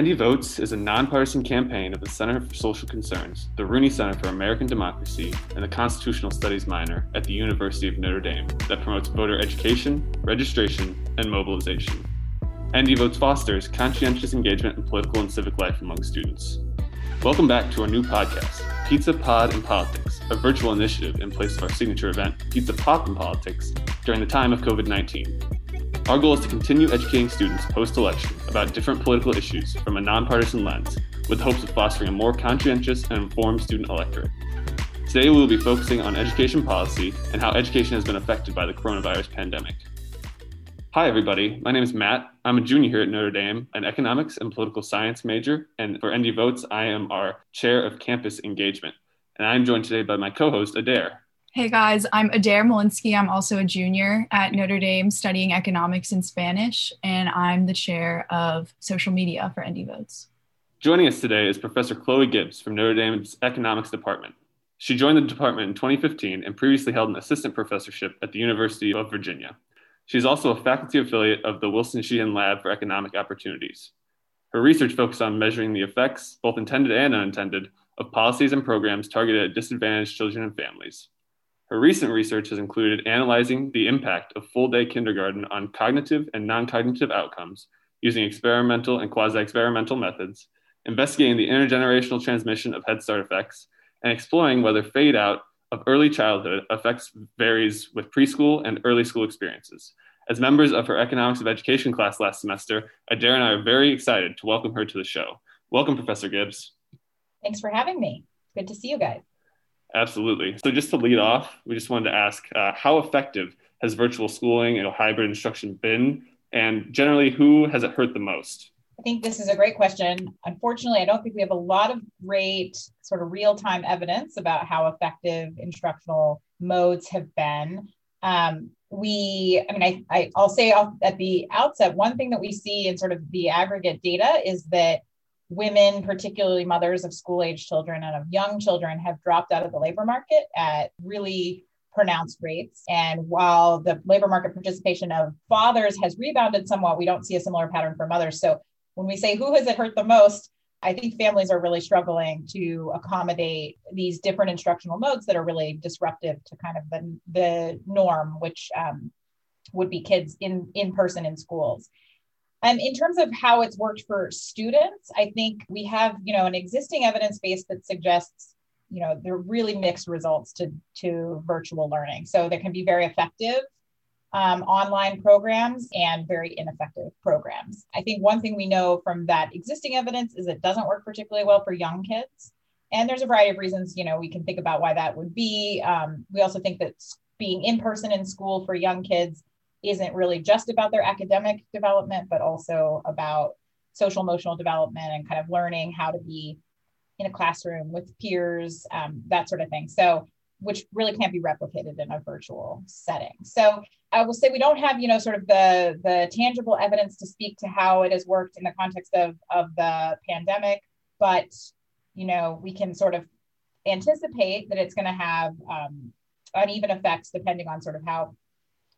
ND Votes is a nonpartisan campaign of the Center for Social Concerns, the Rooney Center for American Democracy, and the Constitutional Studies minor at the University of Notre Dame that promotes voter education, registration, and mobilization. ND Votes fosters conscientious engagement in political and civic life among students. Welcome back to our new podcast, Pizza Pod and Politics, a virtual initiative in place of our signature event, Pizza Pop and Politics, during the time of COVID 19. Our goal is to continue educating students post election about different political issues from a nonpartisan lens, with the hopes of fostering a more conscientious and informed student electorate. Today, we will be focusing on education policy and how education has been affected by the coronavirus pandemic. Hi, everybody. My name is Matt. I'm a junior here at Notre Dame, an economics and political science major. And for ND Votes, I am our chair of campus engagement. And I'm joined today by my co host, Adair. Hey guys, I'm Adair Molinsky. I'm also a junior at Notre Dame studying economics and Spanish, and I'm the chair of social media for ND Votes. Joining us today is Professor Chloe Gibbs from Notre Dame's economics department. She joined the department in 2015 and previously held an assistant professorship at the University of Virginia. She's also a faculty affiliate of the Wilson Sheehan Lab for Economic Opportunities. Her research focuses on measuring the effects, both intended and unintended, of policies and programs targeted at disadvantaged children and families. Her recent research has included analyzing the impact of full day kindergarten on cognitive and non cognitive outcomes using experimental and quasi experimental methods, investigating the intergenerational transmission of Head Start effects, and exploring whether fade out of early childhood effects varies with preschool and early school experiences. As members of her Economics of Education class last semester, Adair and I are very excited to welcome her to the show. Welcome, Professor Gibbs. Thanks for having me. Good to see you guys. Absolutely. So, just to lead off, we just wanted to ask uh, how effective has virtual schooling and hybrid instruction been? And generally, who has it hurt the most? I think this is a great question. Unfortunately, I don't think we have a lot of great sort of real time evidence about how effective instructional modes have been. Um, we, I mean, I, I, I'll say at the outset, one thing that we see in sort of the aggregate data is that women, particularly mothers of school age children and of young children, have dropped out of the labor market at really pronounced rates. And while the labor market participation of fathers has rebounded somewhat, we don't see a similar pattern for mothers. So when we say who has it hurt the most, I think families are really struggling to accommodate these different instructional modes that are really disruptive to kind of the, the norm, which um, would be kids in, in person in schools. Um, in terms of how it's worked for students, I think we have, you know, an existing evidence base that suggests, you know, there are really mixed results to, to virtual learning. So there can be very effective um, online programs and very ineffective programs. I think one thing we know from that existing evidence is it doesn't work particularly well for young kids. And there's a variety of reasons, you know, we can think about why that would be. Um, we also think that being in person in school for young kids isn't really just about their academic development, but also about social emotional development and kind of learning how to be in a classroom with peers, um, that sort of thing. So, which really can't be replicated in a virtual setting. So, I will say we don't have, you know, sort of the the tangible evidence to speak to how it has worked in the context of of the pandemic, but you know, we can sort of anticipate that it's going to have um, uneven effects depending on sort of how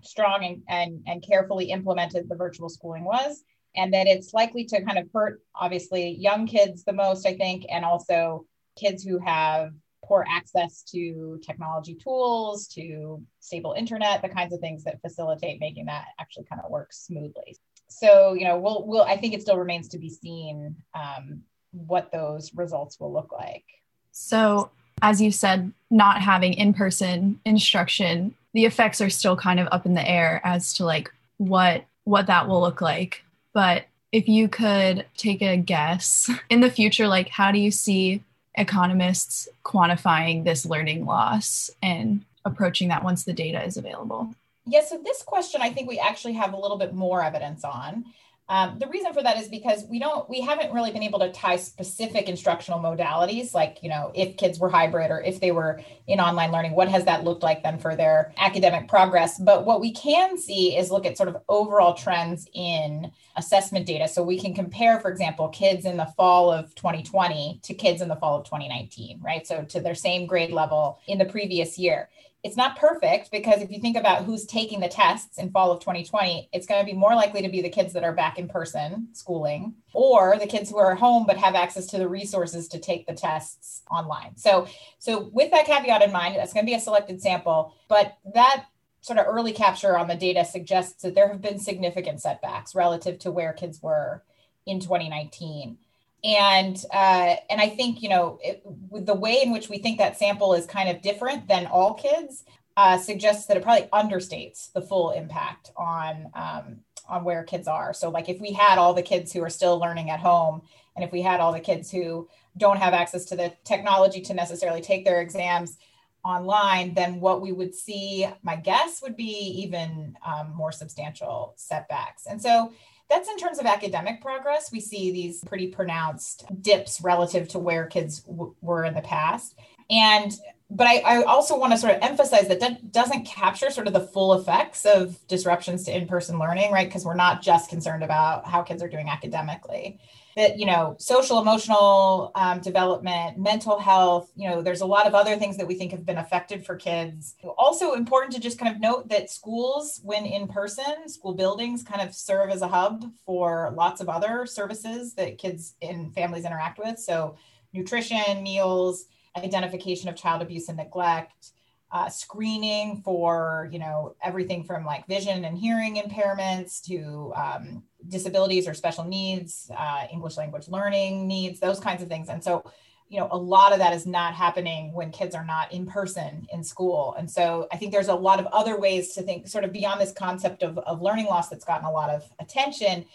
strong and, and, and carefully implemented the virtual schooling was and that it's likely to kind of hurt obviously young kids the most i think and also kids who have poor access to technology tools to stable internet the kinds of things that facilitate making that actually kind of work smoothly. So you know we'll we'll i think it still remains to be seen um, what those results will look like. So as you said not having in-person instruction the effects are still kind of up in the air as to like what what that will look like. But if you could take a guess in the future like how do you see economists quantifying this learning loss and approaching that once the data is available? Yeah so this question i think we actually have a little bit more evidence on um, the reason for that is because we don't, we haven't really been able to tie specific instructional modalities, like, you know, if kids were hybrid or if they were in online learning, what has that looked like then for their academic progress? But what we can see is look at sort of overall trends in assessment data. So we can compare, for example, kids in the fall of 2020 to kids in the fall of 2019, right? So to their same grade level in the previous year. It's not perfect because if you think about who's taking the tests in fall of 2020, it's going to be more likely to be the kids that are back in person schooling or the kids who are home but have access to the resources to take the tests online. So, so with that caveat in mind, that's going to be a selected sample, but that sort of early capture on the data suggests that there have been significant setbacks relative to where kids were in 2019 and uh, and I think you know it, the way in which we think that sample is kind of different than all kids uh, suggests that it probably understates the full impact on um, on where kids are. So like if we had all the kids who are still learning at home, and if we had all the kids who don't have access to the technology to necessarily take their exams online, then what we would see, my guess, would be even um, more substantial setbacks. And so that's in terms of academic progress. We see these pretty pronounced dips relative to where kids w- were in the past. And but I, I also want to sort of emphasize that that doesn't capture sort of the full effects of disruptions to in-person learning, right? Because we're not just concerned about how kids are doing academically that you know social emotional um, development mental health you know there's a lot of other things that we think have been affected for kids. Also important to just kind of note that schools when in person school buildings kind of serve as a hub for lots of other services that kids and families interact with. So nutrition meals identification of child abuse and neglect uh, screening for you know everything from like vision and hearing impairments to um, disabilities or special needs uh, english language learning needs those kinds of things. And so you know a lot of that is not happening when kids are not in person in school. And so i think there's a lot of other ways to think sort of beyond this concept of, of learning loss that's gotten a lot of attention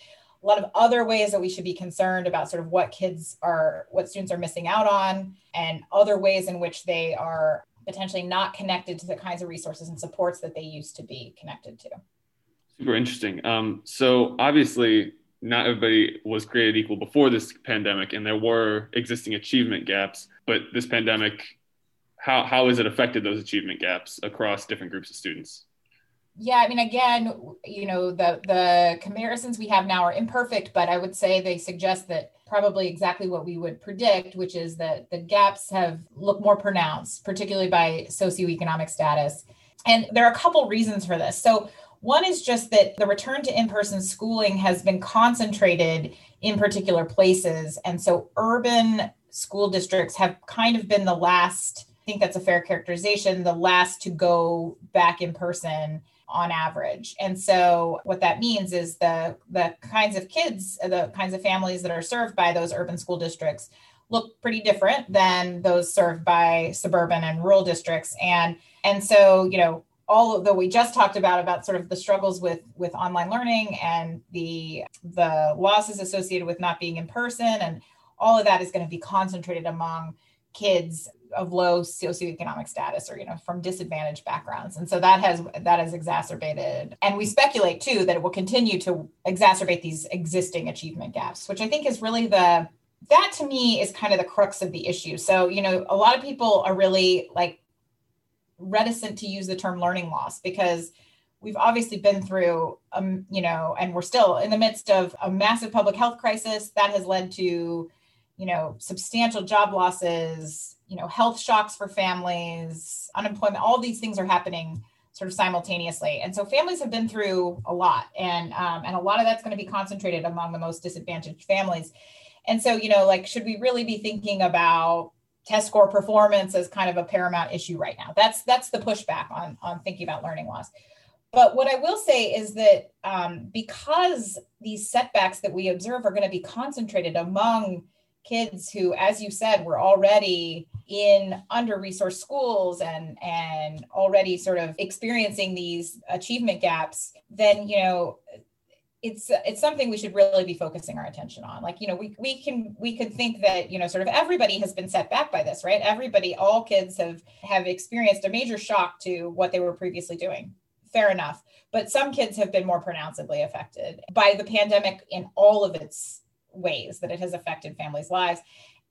a lot of other ways that we should be concerned about sort of what kids are what students are missing out on and other ways in which they are potentially not connected to the kinds of resources and supports that they used to be connected to. Super interesting. Um, so obviously, not everybody was created equal before this pandemic, and there were existing achievement gaps. But this pandemic, how how has it affected those achievement gaps across different groups of students? Yeah, I mean, again, you know, the the comparisons we have now are imperfect, but I would say they suggest that probably exactly what we would predict, which is that the gaps have looked more pronounced, particularly by socioeconomic status. And there are a couple reasons for this. So, one is just that the return to in person schooling has been concentrated in particular places. And so, urban school districts have kind of been the last, I think that's a fair characterization, the last to go back in person on average. And so what that means is the the kinds of kids, the kinds of families that are served by those urban school districts look pretty different than those served by suburban and rural districts and and so you know all of the we just talked about about sort of the struggles with with online learning and the the losses associated with not being in person and all of that is going to be concentrated among kids of low socioeconomic status or you know from disadvantaged backgrounds. And so that has that has exacerbated and we speculate too that it will continue to exacerbate these existing achievement gaps which i think is really the that to me is kind of the crux of the issue. So you know a lot of people are really like reticent to use the term learning loss because we've obviously been through um you know and we're still in the midst of a massive public health crisis that has led to you know substantial job losses you know health shocks for families unemployment all these things are happening sort of simultaneously. And so families have been through a lot and um, and a lot of that's going to be concentrated among the most disadvantaged families. And so you know like should we really be thinking about test score performance as kind of a paramount issue right now? That's that's the pushback on on thinking about learning loss. But what I will say is that um, because these setbacks that we observe are going to be concentrated among kids who, as you said, were already in under-resourced schools and and already sort of experiencing these achievement gaps, then you know it's it's something we should really be focusing our attention on. Like you know we we can we could think that you know sort of everybody has been set back by this right? Everybody all kids have have experienced a major shock to what they were previously doing. Fair enough. But some kids have been more pronouncedly affected by the pandemic in all of its ways that it has affected families' lives.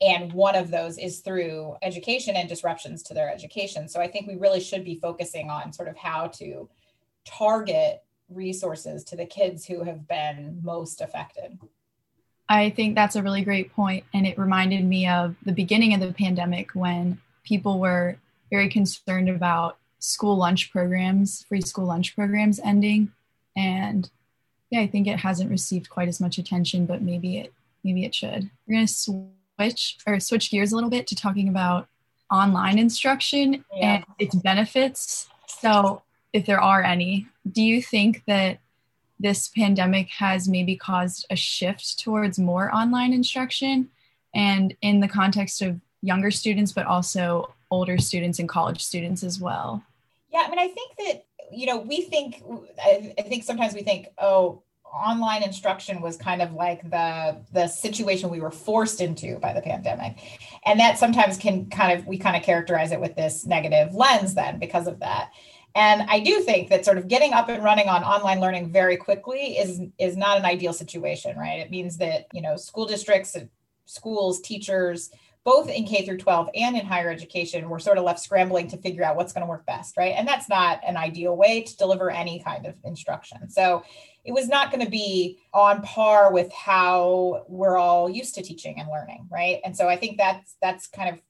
And one of those is through education and disruptions to their education. So I think we really should be focusing on sort of how to target resources to the kids who have been most affected. I think that's a really great point, And it reminded me of the beginning of the pandemic when people were very concerned about school lunch programs, free school lunch programs ending. And yeah, I think it hasn't received quite as much attention, but maybe it maybe it should. We're gonna switch or switch gears a little bit to talking about online instruction yeah. and its benefits. So if there are any, do you think that this pandemic has maybe caused a shift towards more online instruction and in the context of younger students, but also older students and college students as well? Yeah, I mean, I think that, you know, we think, I think sometimes we think, oh, online instruction was kind of like the the situation we were forced into by the pandemic and that sometimes can kind of we kind of characterize it with this negative lens then because of that and I do think that sort of getting up and running on online learning very quickly is is not an ideal situation, right? It means that, you know, school districts, schools, teachers, both in K through 12 and in higher education, we're sort of left scrambling to figure out what's going to work best, right? And that's not an ideal way to deliver any kind of instruction. So it was not going to be on par with how we're all used to teaching and learning, right? And so I think that's that's kind of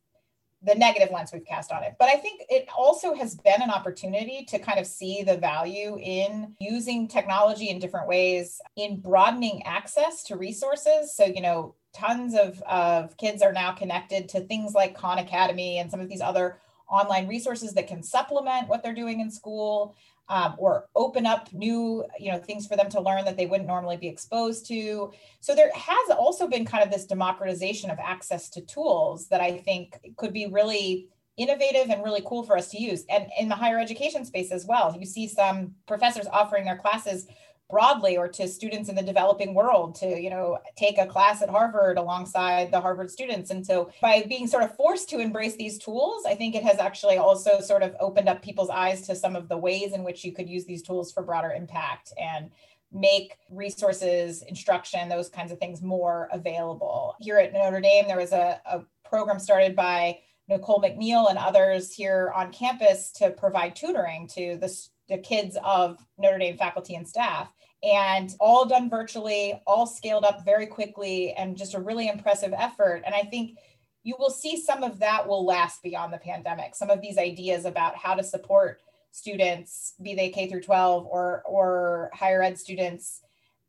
the negative lens we've cast on it. But I think it also has been an opportunity to kind of see the value in using technology in different ways, in broadening access to resources. So, you know, tons of, of kids are now connected to things like Khan Academy and some of these other online resources that can supplement what they're doing in school um, or open up new you know things for them to learn that they wouldn't normally be exposed to. So there has also been kind of this democratization of access to tools that i think could be really innovative and really cool for us to use and in the higher education space as well. You see some professors offering their classes broadly or to students in the developing world to you know take a class at harvard alongside the harvard students. And so by being sort of forced to embrace these tools i think it has actually also sort of opened up people's eyes to some of the ways in which you could use these tools for broader impact and make resources instruction those kinds of things more available. Here at notre dame there was a, a program started by nicole mcneil and others here on campus to provide tutoring to the the kids of Notre Dame faculty and staff. And all done virtually, all scaled up very quickly, and just a really impressive effort. And I think you will see some of that will last beyond the pandemic. Some of these ideas about how to support students, be they K through 12 or or higher ed students,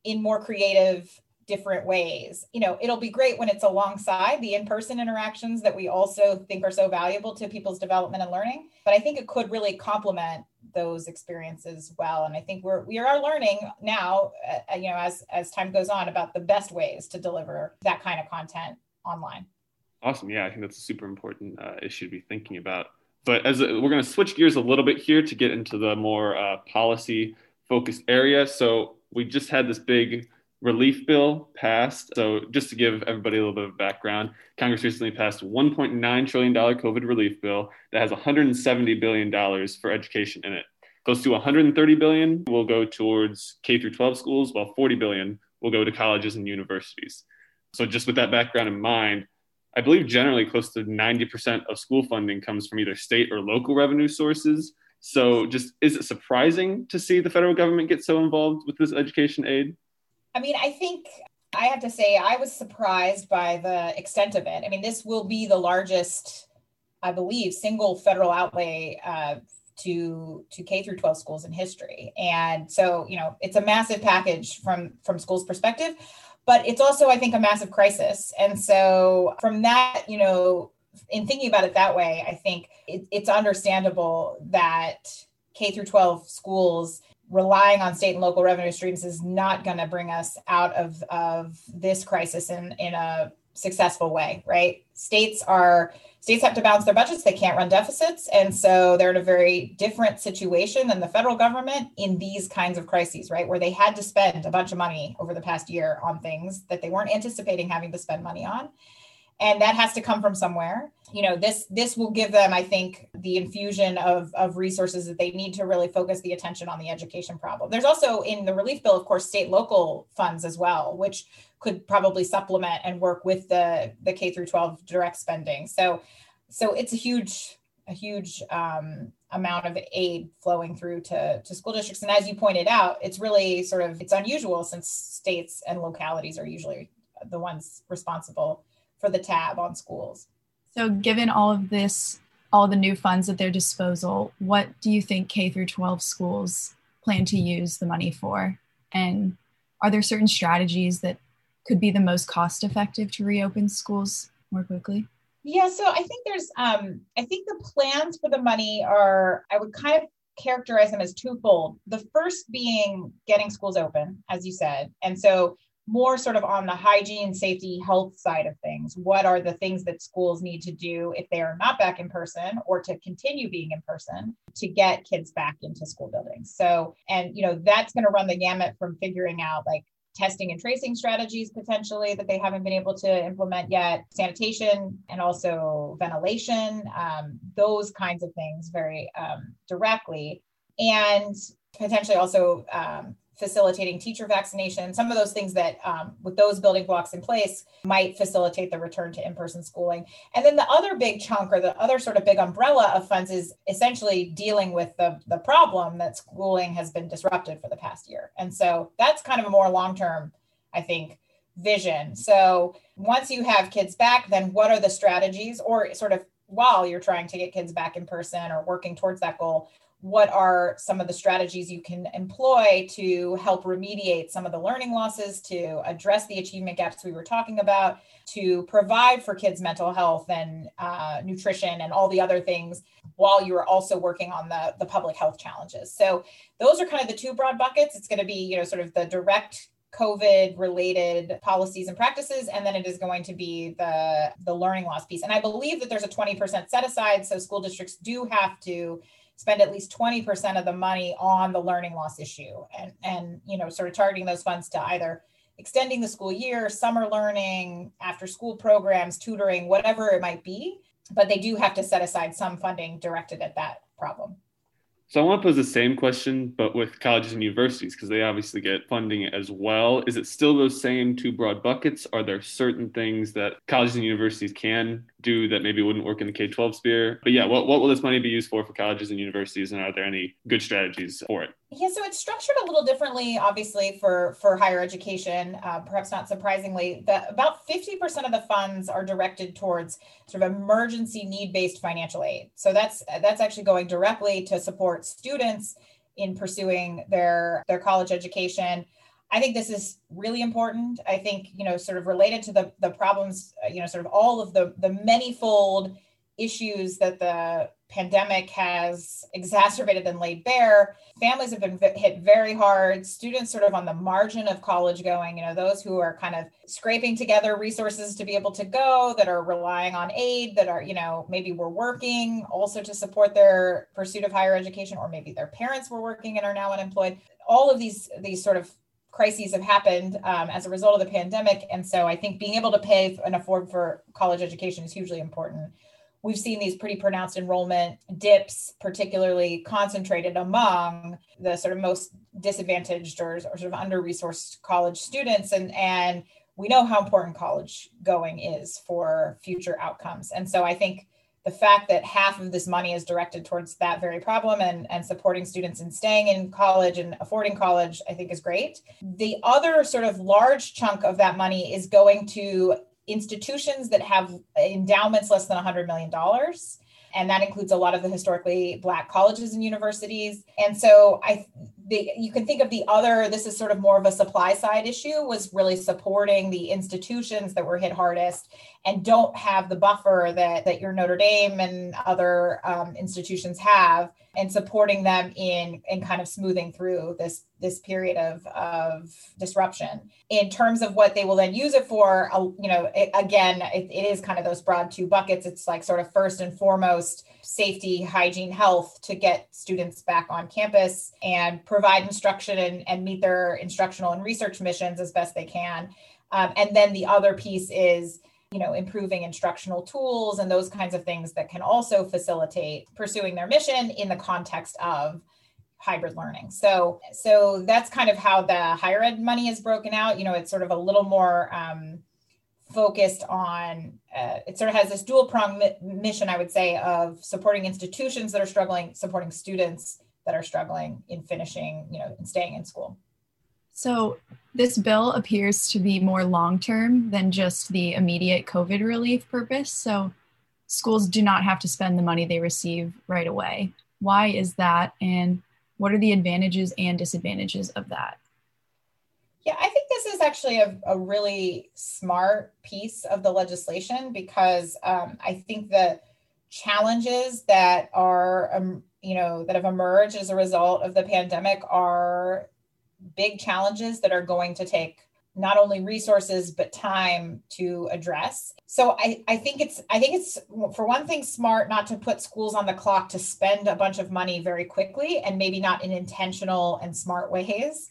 in more creative different ways. You know, it'll be great when it's alongside the in-person interactions that we also think are so valuable to people's development and learning, but I think it could really complement those experiences well and I think we're we are learning now uh, you know as as time goes on about the best ways to deliver that kind of content online. Awesome. Yeah, I think that's a super important uh, issue to be thinking about. But as a, we're going to switch gears a little bit here to get into the more uh, policy focused area. So we just had this big relief bill passed. So, just to give everybody a little bit of background, Congress recently passed $1.9 trillion COVID relief bill that has $170 billion for education in it. Close to 130 billion will go towards K through 12 schools, while 40 billion will go to colleges and universities. So, just with that background in mind, I believe generally close to 90% of school funding comes from either state or local revenue sources. So, just is it surprising to see the federal government get so involved with this education aid? I mean, I think I have to say I was surprised by the extent of it. I mean, this will be the largest, I believe, single federal outlay uh, to to K through 12 schools in history. And so, you know, it's a massive package from from schools' perspective, but it's also, I think, a massive crisis. And so, from that, you know, in thinking about it that way, I think it, it's understandable that K through 12 schools relying on state and local revenue streams is not going to bring us out of, of this crisis in, in a successful way, right? States are states have to balance their budgets, they can't run deficits. And so they're in a very different situation than the federal government in these kinds of crises, right? Where they had to spend a bunch of money over the past year on things that they weren't anticipating having to spend money on and that has to come from somewhere. You know this this will give them i think the infusion of of resources that they need to really focus the attention on the education problem. There's also in the relief bill of course state local funds as well which could probably supplement and work with the the k through 12 direct spending. So so it's a huge a huge um, amount of aid flowing through to, to school districts. And as you pointed out it's really sort of it's unusual since states and localities are usually the ones responsible for the tab on schools. So, given all of this all the new funds at their disposal, what do you think K through 12 schools plan to use the money for? And are there certain strategies that could be the most cost effective to reopen schools more quickly? Yeah, so I think there's um I think the plans for the money are I would kind of characterize them as twofold. The first being getting schools open, as you said. And so more sort of on the hygiene, safety, health side of things. What are the things that schools need to do if they are not back in person or to continue being in person to get kids back into school buildings? So, and you know, that's going to run the gamut from figuring out like testing and tracing strategies potentially that they haven't been able to implement yet, sanitation and also ventilation, um, those kinds of things very um, directly. And potentially also um, facilitating teacher vaccination, some of those things that, um, with those building blocks in place, might facilitate the return to in person schooling. And then the other big chunk or the other sort of big umbrella of funds is essentially dealing with the, the problem that schooling has been disrupted for the past year. And so that's kind of a more long term, I think, vision. So once you have kids back, then what are the strategies or sort of while you're trying to get kids back in person or working towards that goal, what are some of the strategies you can employ to help remediate some of the learning losses, to address the achievement gaps we were talking about, to provide for kids' mental health and uh, nutrition and all the other things while you are also working on the, the public health challenges. So those are kind of the two broad buckets. It's going to be, you know, sort of the direct COVID related policies and practices. And then it is going to be the, the learning loss piece. And I believe that there's a 20% set aside. So school districts do have to spend at least 20% of the money on the learning loss issue and and you know sort of targeting those funds to either extending the school year summer learning after school programs tutoring whatever it might be but they do have to set aside some funding directed at that problem so I want to pose the same question, but with colleges and universities, because they obviously get funding as well. Is it still those same two broad buckets? Are there certain things that colleges and universities can do that maybe wouldn't work in the K 12 sphere? But yeah, what, what will this money be used for for colleges and universities? And are there any good strategies for it? Yeah, so it's structured a little differently, obviously, for for higher education. Uh, perhaps not surprisingly, that about fifty percent of the funds are directed towards sort of emergency need based financial aid. So that's that's actually going directly to support students in pursuing their their college education. I think this is really important. I think you know, sort of related to the the problems, uh, you know, sort of all of the the manyfold issues that the pandemic has exacerbated and laid bare. Families have been hit very hard. Students, sort of on the margin of college going, you know, those who are kind of scraping together resources to be able to go, that are relying on aid, that are, you know, maybe were working also to support their pursuit of higher education, or maybe their parents were working and are now unemployed. All of these these sort of crises have happened um, as a result of the pandemic, and so I think being able to pay and afford for college education is hugely important we've seen these pretty pronounced enrollment dips, particularly concentrated among the sort of most disadvantaged or, or sort of under resourced college students. And, and we know how important college going is for future outcomes. And so I think the fact that half of this money is directed towards that very problem and, and supporting students in staying in college and affording college, I think is great. The other sort of large chunk of that money is going to institutions that have endowments less than $100 million. And that includes a lot of the historically Black colleges and universities. And so I, the, you can think of the other, this is sort of more of a supply side issue, was really supporting the institutions that were hit hardest and don't have the buffer that, that your Notre Dame and other um, institutions have and supporting them in in kind of smoothing through this this period of of disruption. In terms of what they will then use it for you know it, again it, it is kind of those broad two buckets. It's like sort of first and foremost safety hygiene health to get students back on campus and provide instruction and, and meet their instructional and research missions as best they can. Um, and then the other piece is you know improving instructional tools and those kinds of things that can also facilitate pursuing their mission in the context of hybrid learning so so that's kind of how the higher ed money is broken out you know it's sort of a little more um, focused on uh, it sort of has this dual prong mi- mission i would say of supporting institutions that are struggling supporting students that are struggling in finishing you know and staying in school so, this bill appears to be more long term than just the immediate COVID relief purpose. So, schools do not have to spend the money they receive right away. Why is that? And what are the advantages and disadvantages of that? Yeah, I think this is actually a, a really smart piece of the legislation because um, I think the challenges that are, um, you know, that have emerged as a result of the pandemic are big challenges that are going to take not only resources but time to address. So I, I think it's i think it's for one thing smart not to put schools on the clock to spend a bunch of money very quickly and maybe not in intentional and smart ways.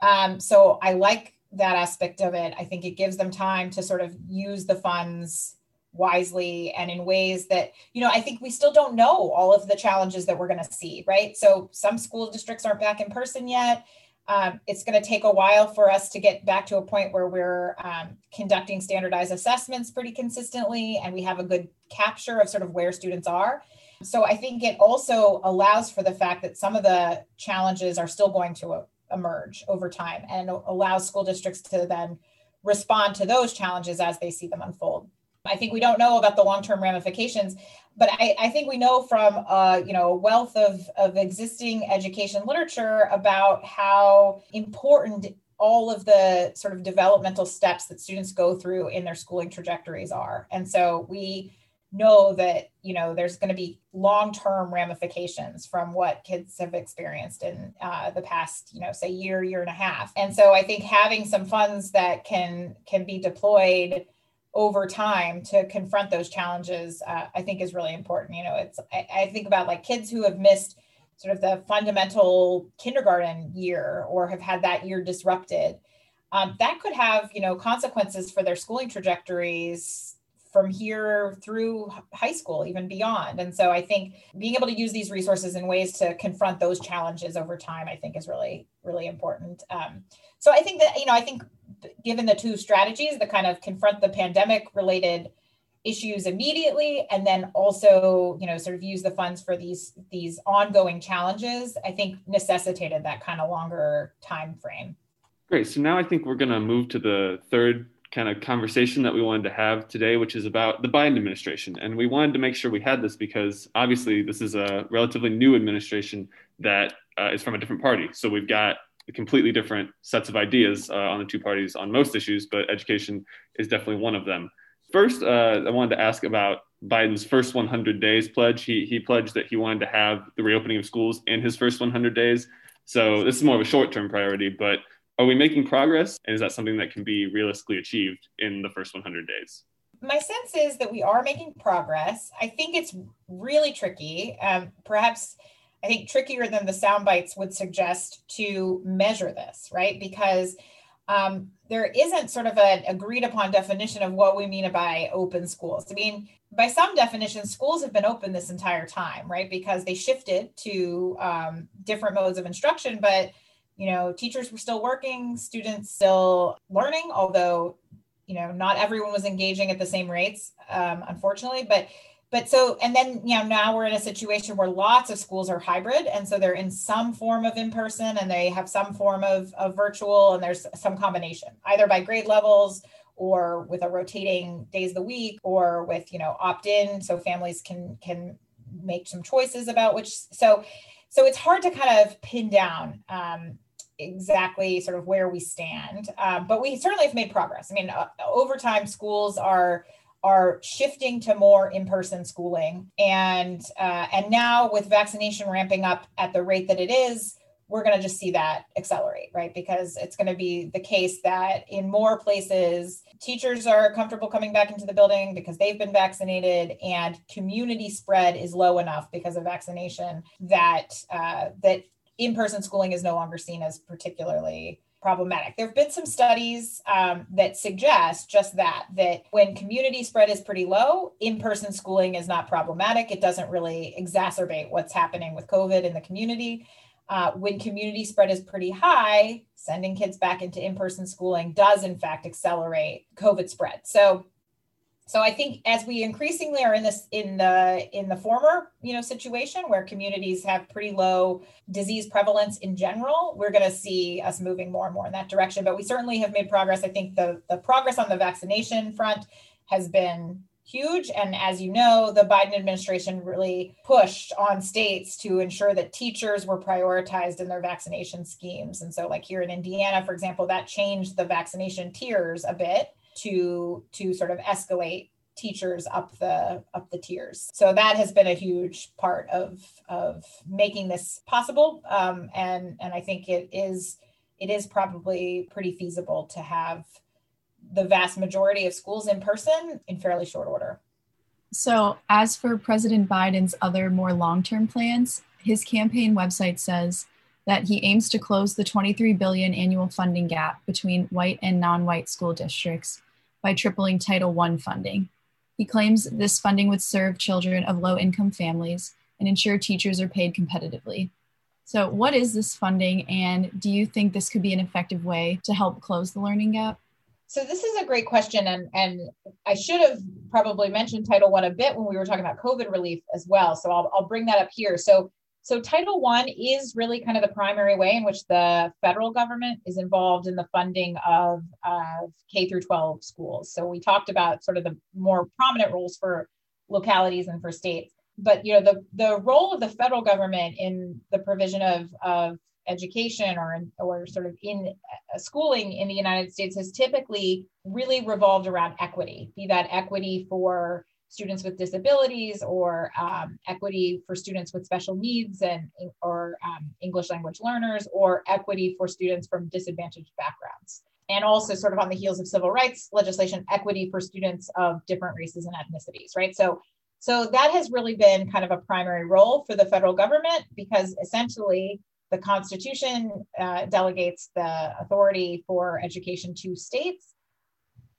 Um, so i like that aspect of it. I think it gives them time to sort of use the funds wisely and in ways that you know i think we still don't know all of the challenges that we're going to see right? So some school districts aren't back in person yet um, it's going to take a while for us to get back to a point where we're um, conducting standardized assessments pretty consistently and we have a good capture of sort of where students are. So I think it also allows for the fact that some of the challenges are still going to uh, emerge over time and allows school districts to then respond to those challenges as they see them unfold. I think we don't know about the long-term ramifications, but I, I think we know from uh, you know a wealth of, of existing education literature about how important all of the sort of developmental steps that students go through in their schooling trajectories are. And so we know that you know there's going to be long-term ramifications from what kids have experienced in uh, the past you know say year year and a half and so i think having some funds that can can be deployed over time to confront those challenges uh, i think is really important. You know it's I, I, think about like kids who have missed sort of the fundamental kindergarten year or have had that year disrupted um, that could have you know consequences for their schooling trajectories from here through high school even beyond. And so i think being able to use these resources in ways to confront those challenges over time i think is really really important. Um, so i think that you know i think given the two strategies that kind of confront the pandemic related issues immediately and then also you know sort of use the funds for these these ongoing challenges i think necessitated that kind of longer time frame great. So now i think we're going to move to the third kind of conversation that we wanted to have today which is about the biden administration. And we wanted to make sure we had this because obviously this is a relatively new administration that uh, is from a different party. So we've got completely different sets of ideas uh, on the two parties on most issues, but education is definitely one of them. First, uh, I wanted to ask about Biden's first 100 days pledge. He, he pledged that he wanted to have the reopening of schools in his first 100 days. So this is more of a short term priority, but are we making progress? And is that something that can be realistically achieved in the first 100 days? My sense is that we are making progress. I think it's really tricky. Um, perhaps I think trickier than the sound bites would suggest to measure this, right? Because um, there isn't sort of an agreed upon definition of what we mean by open schools. I mean, by some definitions, schools have been open this entire time, right? Because they shifted to um, different modes of instruction, but you know, teachers were still working, students still learning, although you know, not everyone was engaging at the same rates, um, unfortunately. But but so and then you know now we're in a situation where lots of schools are hybrid and so they're in some form of in person and they have some form of, of virtual and there's some combination either by grade levels or with a rotating days of the week or with you know opt in so families can can make some choices about which so so it's hard to kind of pin down um, exactly sort of where we stand um, but we certainly have made progress. I mean uh, over time schools are are shifting to more in-person schooling. And uh, and now with vaccination ramping up at the rate that it is we're going to just see that accelerate right? Because it's going to be the case that in more places teachers are comfortable coming back into the building because they've been vaccinated and community spread is low enough because of vaccination that uh, that in-person schooling is no longer seen as particularly problematic. There have been some studies um, that suggest just that, that when community spread is pretty low, in person schooling is not problematic. It doesn't really exacerbate what's happening with COVID in the community. Uh, when community spread is pretty high, sending kids back into in person schooling does, in fact, accelerate COVID spread. So so I think as we increasingly are in this in the in the former you know situation where communities have pretty low disease prevalence in general, we're going to see us moving more and more in that direction. But we certainly have made progress. I think the the progress on the vaccination front has been huge. And as you know, the Biden administration really pushed on states to ensure that teachers were prioritized in their vaccination schemes. And so, like here in Indiana, for example, that changed the vaccination tiers a bit to to sort of escalate teachers up the up the tiers. So that has been a huge part of of making this possible. Um, and and I think it is it is probably pretty feasible to have the vast majority of schools in person in fairly short order. So, as for President Biden's other more long term plans, his campaign website says that he aims to close the 23 billion annual funding gap between white and non-white school districts by tripling Title I funding. He claims this funding would serve children of low income families and ensure teachers are paid competitively. So, what is this funding, and do you think this could be an effective way to help close the learning gap? So this is a great question, and and I should have probably mentioned Title One a bit when we were talking about COVID relief as well. So I'll I'll bring that up here. So so Title One is really kind of the primary way in which the federal government is involved in the funding of of K through 12 schools. So we talked about sort of the more prominent roles for localities and for states but you know the the role of the federal government in the provision of of education or or sort of in uh, schooling in the United States has typically really revolved around equity, be that equity for students with disabilities or um, equity for students with special needs and or um, English language learners or equity for students from disadvantaged backgrounds. And also, sort of on the heels of civil rights legislation, equity for students of different races and ethnicities, right? So, so that has really been kind of a primary role for the federal government because essentially the Constitution uh, delegates the authority for education to states.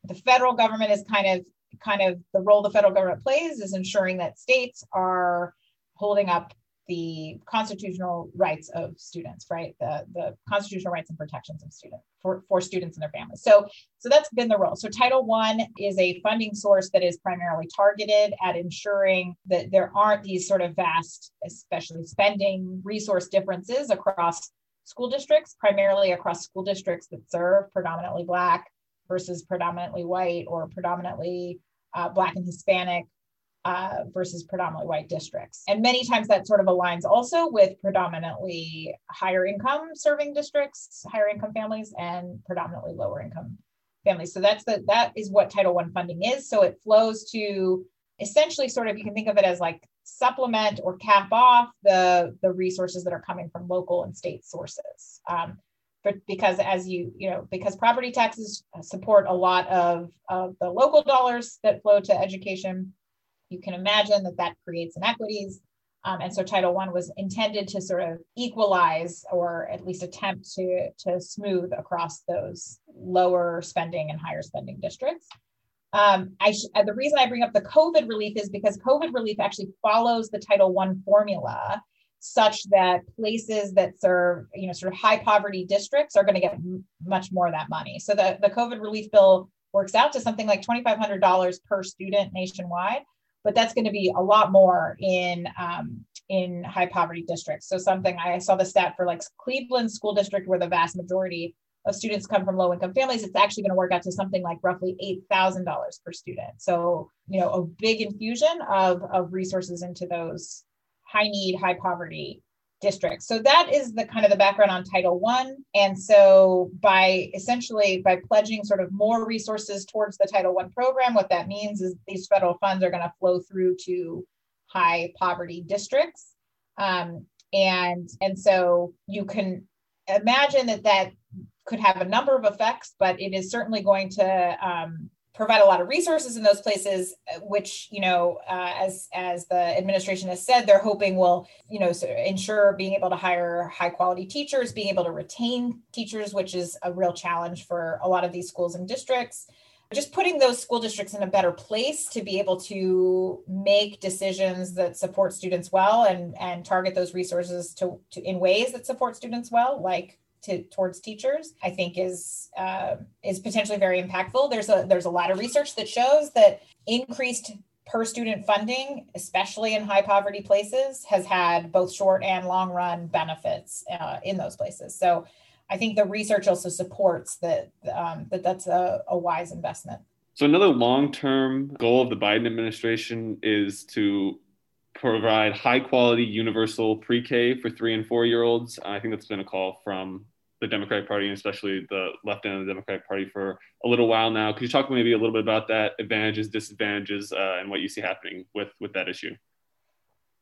The federal government is kind of kind of the role the federal government plays is ensuring that states are holding up the constitutional rights of students, right? The, the constitutional rights and protections of students for, for students and their families. So, so that's been the role. So Title One is a funding source that is primarily targeted at ensuring that there aren't these sort of vast, especially spending resource differences across school districts, primarily across school districts that serve predominantly Black versus predominantly white or predominantly uh, Black and Hispanic uh, versus predominantly white districts. And many times that sort of aligns also with predominantly higher income serving districts, higher income families, and predominantly lower income families. So that's the that is what Title One funding is. So it flows to essentially sort of you can think of it as like supplement or cap off the the resources that are coming from local and state sources. Um, but because as you you know because property taxes support a lot of, of the local dollars that flow to education you can imagine that that creates inequities. Um, and so Title One was intended to sort of equalize or at least attempt to, to smooth across those lower spending and higher spending districts. Um, I sh- the reason I bring up the COVID relief is because COVID relief actually follows the Title One formula such that places that serve, you know, sort of high poverty districts are going to get m- much more of that money. So the, the COVID relief bill works out to something like $2,500 per student nationwide but that's going to be a lot more in um, in high poverty districts. So something I saw the stat for like Cleveland school district, where the vast majority of students come from low income families, it's actually going to work out to something like roughly eight thousand dollars per student. So you know a big infusion of of resources into those high need, high poverty districts. So that is the kind of the background on Title One. And so by essentially by pledging sort of more resources towards the Title One program, what that means is these federal funds are going to flow through to high poverty districts. Um, and and so you can imagine that that could have a number of effects, but it is certainly going to um, provide a lot of resources in those places which you know uh, as as the administration has said they're hoping will you know ensure being able to hire high quality teachers being able to retain teachers which is a real challenge for a lot of these schools and districts. Just putting those school districts in a better place to be able to make decisions that support students well and and target those resources to, to in ways that support students well like to towards teachers i think is uh, is potentially very impactful. There's a there's a lot of research that shows that increased per student funding especially in high poverty places has had both short and long run benefits uh, in those places. So i think the research also supports that um, that that's a, a wise investment. So, another long term goal of the Biden administration is to provide high quality universal pre K for three and four year olds. I think that's been a call from the Democratic Party and especially the left end of the Democratic Party for a little while now. Could you talk maybe a little bit about that, advantages, disadvantages, uh, and what you see happening with with that issue?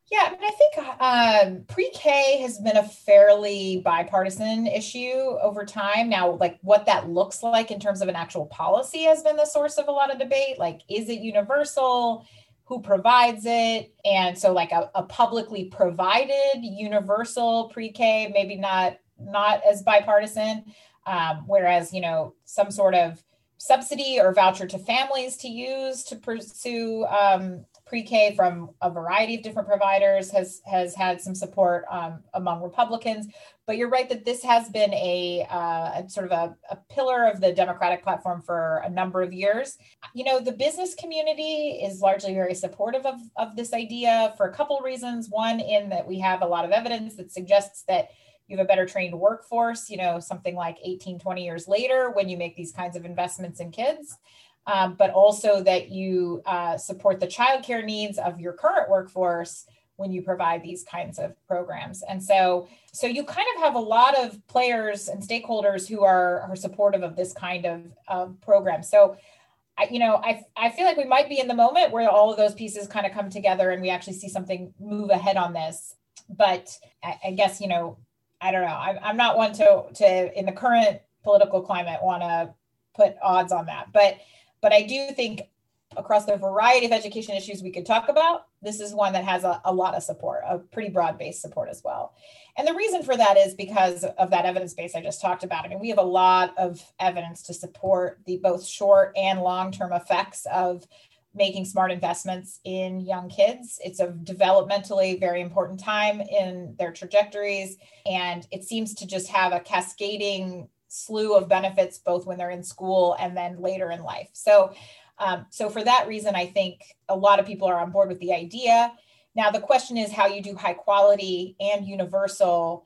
Yeah, I mean, I think um, pre-K has been a fairly bipartisan issue over time. Now, like what that looks like in terms of an actual policy has been the source of a lot of debate. Like, is it universal? Who provides it? And so, like a, a publicly provided universal pre-K, maybe not not as bipartisan. Um, whereas, you know, some sort of subsidy or voucher to families to use to pursue um, pre-K from a variety of different providers has has had some support um, among Republicans. But you're right that this has been a, uh, a sort of a, a, pillar of the Democratic platform for a number of years. You know, the business community is largely very supportive of, of this idea for a couple reasons. One, in that we have a lot of evidence that suggests that you have a better trained workforce, you know, something like 18, 20 years later when you make these kinds of investments in kids. Um, but also that you uh, support the childcare needs of your current workforce when you provide these kinds of programs. And so, so you kind of have a lot of players and stakeholders who are, are supportive of this kind of um, program. So, I, you know, I, I feel like we might be in the moment where all of those pieces kind of come together and we actually see something move ahead on this. But I, I guess, you know, I don't know. I'm, I'm not one to to in the current political climate want to put odds on that, but but I do think across the variety of education issues we could talk about, this is one that has a, a lot of support, a pretty broad based support as well. And the reason for that is because of that evidence base I just talked about. I mean, we have a lot of evidence to support the both short and long term effects of making smart investments in young kids. It's a developmentally very important time in their trajectories. And it seems to just have a cascading slew of benefits both when they're in school and then later in life. So, um, so for that reason, I think a lot of people are on board with the idea. Now, the question is how you do high quality and universal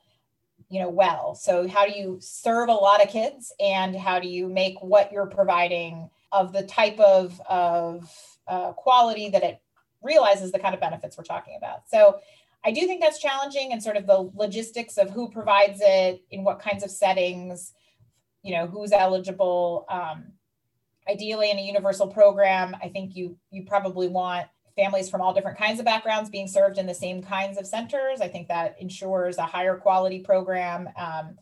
you know well so how do you serve a lot of kids and how do you make what you're providing of the type of of uh, quality that it realizes the kind of benefits we're talking about. So I do think that's challenging and sort of the logistics of who provides it, in what kinds of settings, you know, who's eligible. Um, ideally, in a universal program, I think you you probably want families from all different kinds of backgrounds being served in the same kinds of centers. I think that ensures a higher quality program. Um,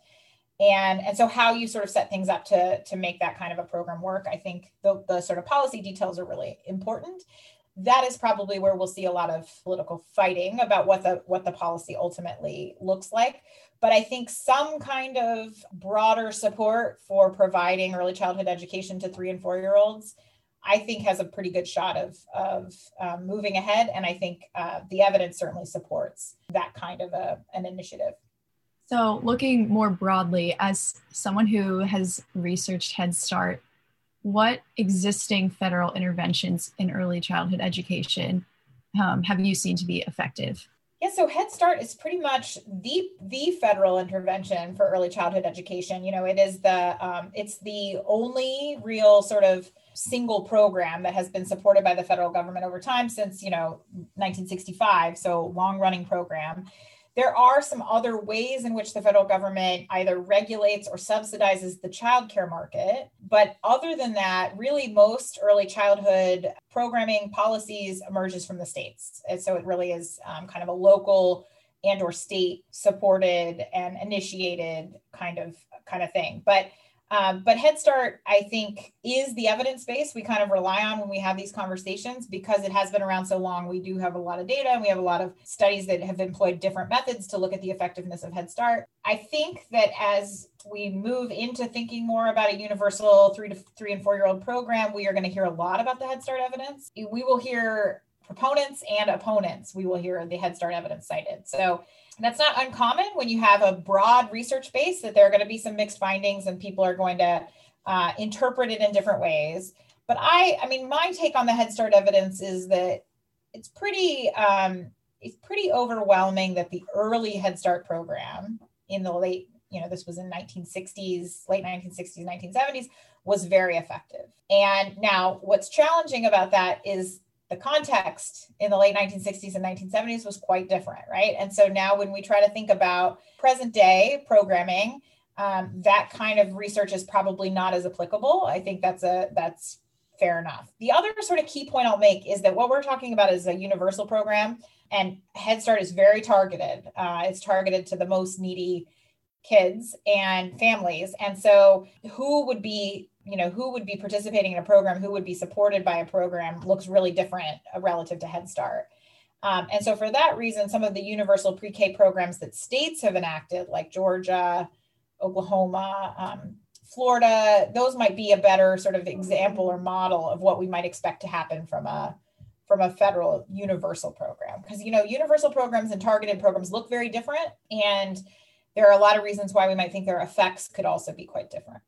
and and so how you sort of set things up to to make that kind of a program work i think the, the sort of policy details are really important. That is probably where we'll see a lot of political fighting about what the what the policy ultimately looks like. But i think some kind of broader support for providing early childhood education to three and four year olds i think has a pretty good shot of of um, moving ahead. And i think uh, the evidence certainly supports that kind of a, an initiative so, looking more broadly, as someone who has researched Head Start, what existing federal interventions in early childhood education um, have you seen to be effective? Yeah, so Head Start is pretty much the the federal intervention for early childhood education. You know, it is the um, it's the only real sort of single program that has been supported by the federal government over time since you know 1965. So long running program. There are some other ways in which the federal government either regulates or subsidizes the childcare market. But other than that, really most early childhood programming policies emerges from the states. And so it really is um, kind of a local and or state supported and initiated kind of kind of thing. But um, but Head Start, I think, is the evidence base we kind of rely on when we have these conversations because it has been around so long. We do have a lot of data and we have a lot of studies that have employed different methods to look at the effectiveness of Head Start. I think that as we move into thinking more about a universal three to three and four year old program, we are going to hear a lot about the Head Start evidence. We will hear proponents and opponents. We will hear the Head Start evidence cited. So that's not uncommon when you have a broad research base that there are going to be some mixed findings and people are going to uh, interpret it in different ways. But I, I mean, my take on the Head Start evidence is that it's pretty, um, it's pretty overwhelming that the early Head Start program in the late, you know, this was in 1960s, late 1960s, 1970s, was very effective. And now, what's challenging about that is the context in the late 1960s and 1970s was quite different, right? And so now, when we try to think about present day programming, um, that kind of research is probably not as applicable. I think that's a that's fair enough. The other sort of key point I'll make is that what we're talking about is a universal program, and Head Start is very targeted. Uh, it's targeted to the most needy kids and families, and so who would be you know who would be participating in a program, who would be supported by a program, looks really different uh, relative to Head Start. Um, and so, for that reason, some of the universal pre K programs that states have enacted, like Georgia, Oklahoma, um, Florida, those might be a better sort of example or model of what we might expect to happen from a from a federal universal program because you know universal programs and targeted programs look very different and there are a lot of reasons why we might think their effects could also be quite different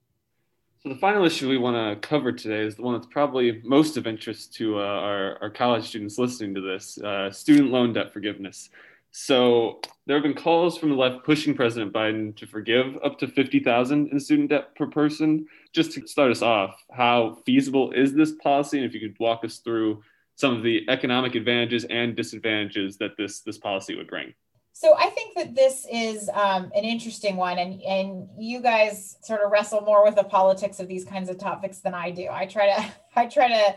so the final issue we want to cover today is the one that's probably most of interest to uh, our, our college students listening to this uh, student loan debt forgiveness so there have been calls from the left pushing President Biden to forgive up to 50,000 in student debt per person. Just to start us off, how feasible is this policy? And if you could walk us through some of the economic advantages and disadvantages that this this policy would bring. So I think that this is um, an interesting one, and and you guys sort of wrestle more with the politics of these kinds of topics than I do. I try to I try to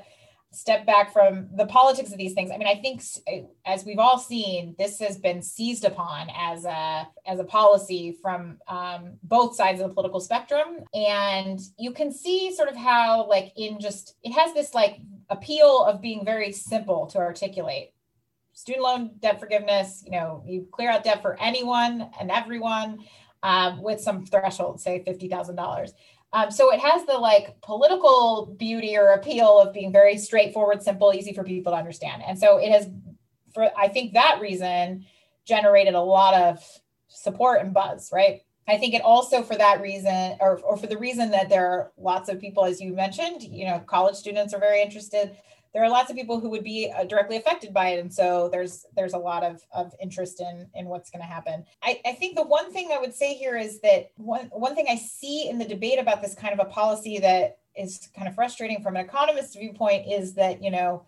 step back from the politics of these things i mean i think as we've all seen this has been seized upon as a as a policy from um, both sides of the political spectrum and you can see sort of how like in just it has this like appeal of being very simple to articulate student loan debt forgiveness you know you clear out debt for anyone and everyone um, with some threshold say $50000 um, so it has the like political beauty or appeal of being very straightforward, simple, easy for people to understand. And so it has, for I think that reason, generated a lot of support and buzz, right? I think it also for that reason, or, or for the reason that there are lots of people, as you mentioned, you know, college students are very interested there are lots of people who would be uh, directly affected by it and so there's there's a lot of, of interest in in what's going to happen I, I think the one thing i would say here is that one one thing i see in the debate about this kind of a policy that is kind of frustrating from an economist's viewpoint is that you know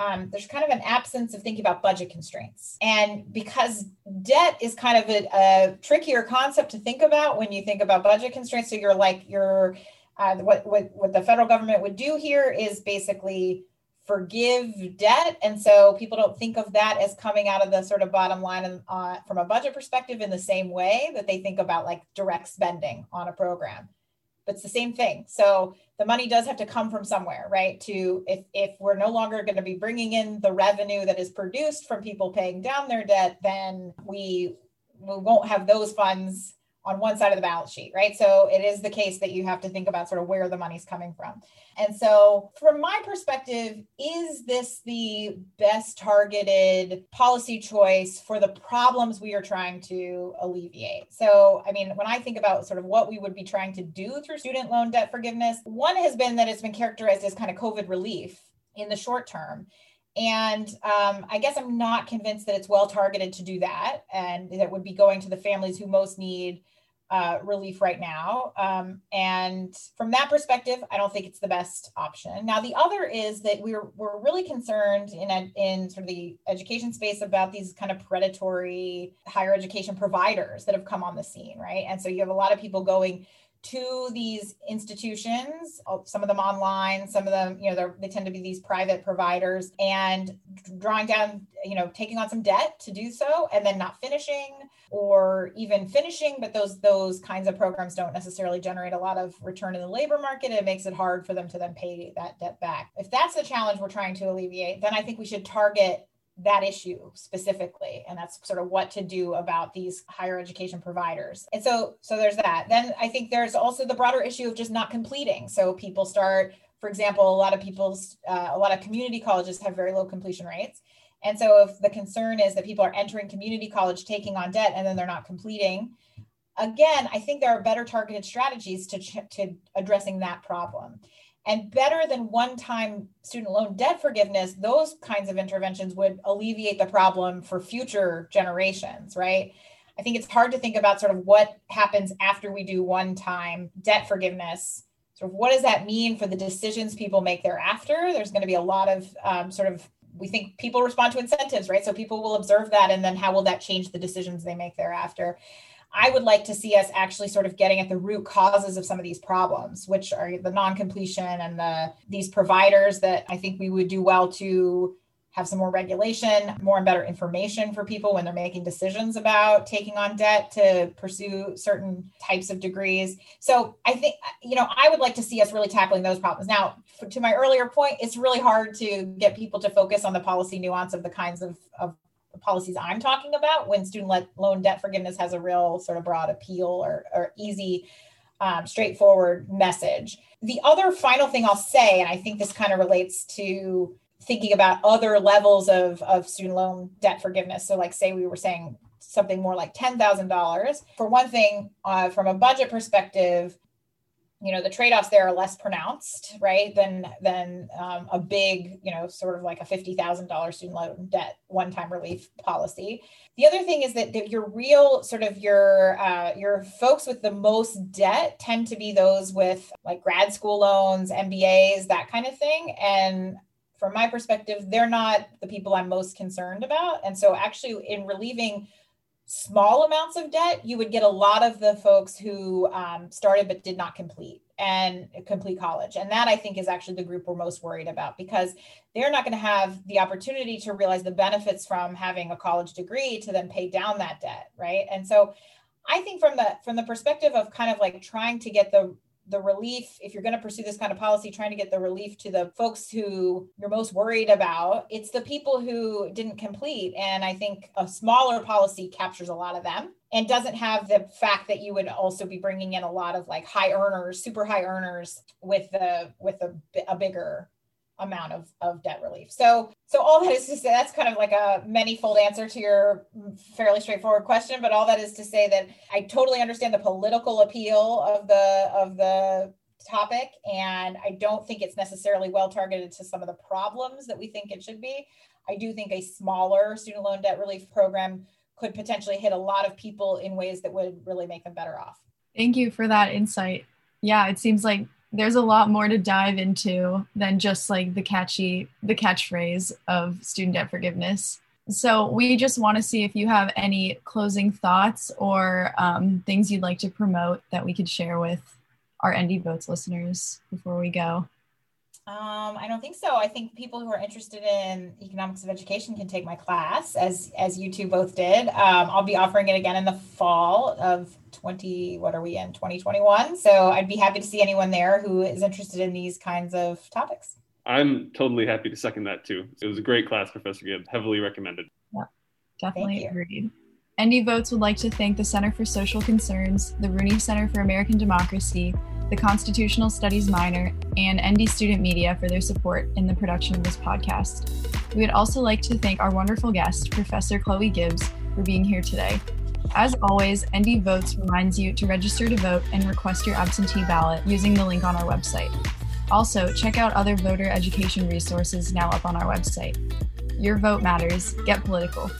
um, there's kind of an absence of thinking about budget constraints. And because debt is kind of a, a, trickier concept to think about when you think about budget constraints. So you're like, you're, uh, what, what, what the federal government would do here is basically forgive debt. And so people don't think of that as coming out of the sort of bottom line uh, from a budget perspective in the same way that they think about like direct spending on a program. But it's the same thing. So the money does have to come from somewhere, right? To if if we're no longer going to be bringing in the revenue that is produced from people paying down their debt, then we we won't have those funds on one side of the balance sheet, right? So it is the case that you have to think about sort of where the money's coming from. And so, from my perspective, is this the best targeted policy choice for the problems we are trying to alleviate? So, I mean, when I think about sort of what we would be trying to do through student loan debt forgiveness, one has been that it's been characterized as kind of COVID relief in the short term. And um, I guess I'm not convinced that it's well targeted to do that and that would be going to the families who most need uh, relief right now. Um, and from that perspective, I don't think it's the best option. Now, the other is that we're, we're really concerned in, in sort of the education space about these kind of predatory higher education providers that have come on the scene, right? And so you have a lot of people going to these institutions uh, some of them online some of them you know they tend to be these private providers and drawing down you know taking on some debt to do so and then not finishing or even finishing but those those kinds of programs don't necessarily generate a lot of return in the labor market it makes it hard for them to then pay that debt back. If that's the challenge we're trying to alleviate then i think we should target that issue specifically and that's sort of what to do about these higher education providers. And so so there's that. Then i think there's also the broader issue of just not completing. So people start for example a lot of people's uh, a lot of community colleges have very low completion rates. And so if the concern is that people are entering community college taking on debt and then they're not completing again i think there are better targeted strategies to, to addressing that problem and better than one time student loan debt forgiveness, those kinds of interventions would alleviate the problem for future generations, right? I think it's hard to think about sort of what happens after we do one time debt forgiveness sort of what does that mean for the decisions people make thereafter? There's going to be a lot of um, sort of we think people respond to incentives, right? So people will observe that, and then how will that change the decisions they make thereafter? I would like to see us actually sort of getting at the root causes of some of these problems, which are the non-completion and the these providers that I think we would do well to have some more regulation, more and better information for people when they're making decisions about taking on debt to pursue certain types of degrees. So I think, you know, I would like to see us really tackling those problems. Now, to my earlier point, it's really hard to get people to focus on the policy nuance of the kinds of, of policies I'm talking about when student loan debt forgiveness has a real sort of broad appeal or, or easy, um, straightforward message. The other final thing I'll say, and I think this kind of relates to thinking about other levels of, of student loan debt forgiveness. So, like, say we were saying something more like $10,000. For one thing, uh, from a budget perspective, you know the trade-offs there are less pronounced right than than um, a big you know sort of like a $50000 student loan debt one-time relief policy. The other thing is that your real sort of your uh, your folks with the most debt tend to be those with like grad school loans mbas that kind of thing. And from my perspective they're not the people i'm most concerned about. And so actually in relieving small amounts of debt, you would get a lot of the folks who um, started but did not complete and complete college. And that I think is actually the group we're most worried about because they're not going to have the opportunity to realize the benefits from having a college degree to then pay down that debt, right? And so I think from the from the perspective of kind of like trying to get the the relief, if you're going to pursue this kind of policy, trying to get the relief to the folks who you're most worried about, it's the people who didn't complete. And I think a smaller policy captures a lot of them and doesn't have the fact that you would also be bringing in a lot of like high earners, super high earners with the with a, a bigger amount of, of debt relief. So, so all that is to say, that's kind of like a many-fold answer to your fairly straightforward question. But all that is to say that I totally understand the political appeal of the of the topic, and I don't think it's necessarily well targeted to some of the problems that we think it should be. I do think a smaller student loan debt relief program could potentially hit a lot of people in ways that would really make them better off. Thank you for that insight. Yeah, it seems like there's a lot more to dive into than just like the catchy the catchphrase of student debt forgiveness so we just want to see if you have any closing thoughts or um, things you'd like to promote that we could share with our ND Votes listeners before we go. Um, I don't think so. I think people who are interested in economics of education can take my class, as as you two both did. Um, I'll be offering it again in the fall of 20. What are we in 2021? So I'd be happy to see anyone there who is interested in these kinds of topics. I'm totally happy to second that too. It was a great class, Professor Gibb. Heavily recommended. Yeah, definitely agreed. ND Votes would like to thank the Center for Social Concerns, the Rooney Center for American Democracy, the Constitutional Studies minor, and ND Student Media for their support in the production of this podcast. We would also like to thank our wonderful guest, Professor Chloe Gibbs, for being here today. As always, ND Votes reminds you to register to vote and request your absentee ballot using the link on our website. Also, check out other voter education resources now up on our website. Your vote matters. Get political.